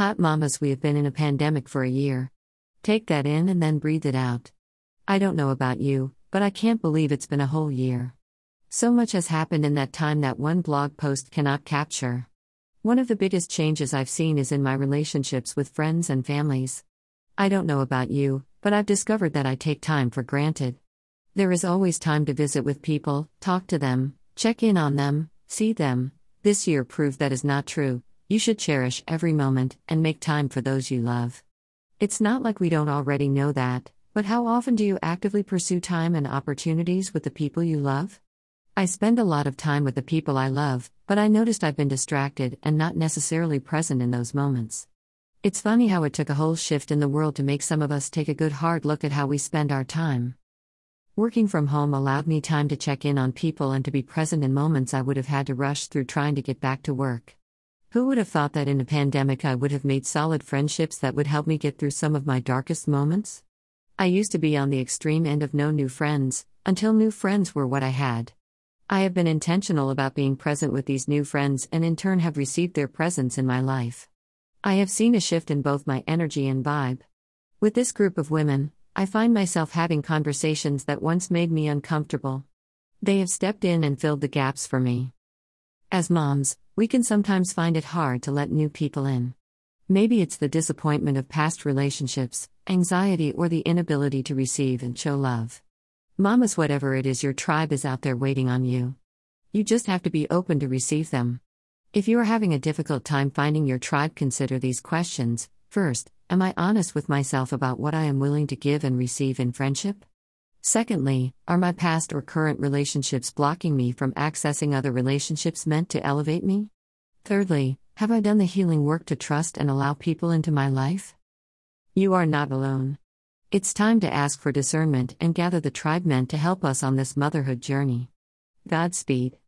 Hot mamas, we have been in a pandemic for a year. Take that in and then breathe it out. I don't know about you, but I can't believe it's been a whole year. So much has happened in that time that one blog post cannot capture. One of the biggest changes I've seen is in my relationships with friends and families. I don't know about you, but I've discovered that I take time for granted. There is always time to visit with people, talk to them, check in on them, see them. This year proved that is not true. You should cherish every moment and make time for those you love. It's not like we don't already know that, but how often do you actively pursue time and opportunities with the people you love? I spend a lot of time with the people I love, but I noticed I've been distracted and not necessarily present in those moments. It's funny how it took a whole shift in the world to make some of us take a good hard look at how we spend our time. Working from home allowed me time to check in on people and to be present in moments I would have had to rush through trying to get back to work. Who would have thought that in a pandemic I would have made solid friendships that would help me get through some of my darkest moments? I used to be on the extreme end of no new friends, until new friends were what I had. I have been intentional about being present with these new friends and in turn have received their presence in my life. I have seen a shift in both my energy and vibe. With this group of women, I find myself having conversations that once made me uncomfortable. They have stepped in and filled the gaps for me. As moms, we can sometimes find it hard to let new people in. Maybe it's the disappointment of past relationships, anxiety, or the inability to receive and show love. Mamas, whatever it is, your tribe is out there waiting on you. You just have to be open to receive them. If you are having a difficult time finding your tribe, consider these questions. First, am I honest with myself about what I am willing to give and receive in friendship? Secondly, are my past or current relationships blocking me from accessing other relationships meant to elevate me? Thirdly, have I done the healing work to trust and allow people into my life? You are not alone. It's time to ask for discernment and gather the tribe meant to help us on this motherhood journey. Godspeed.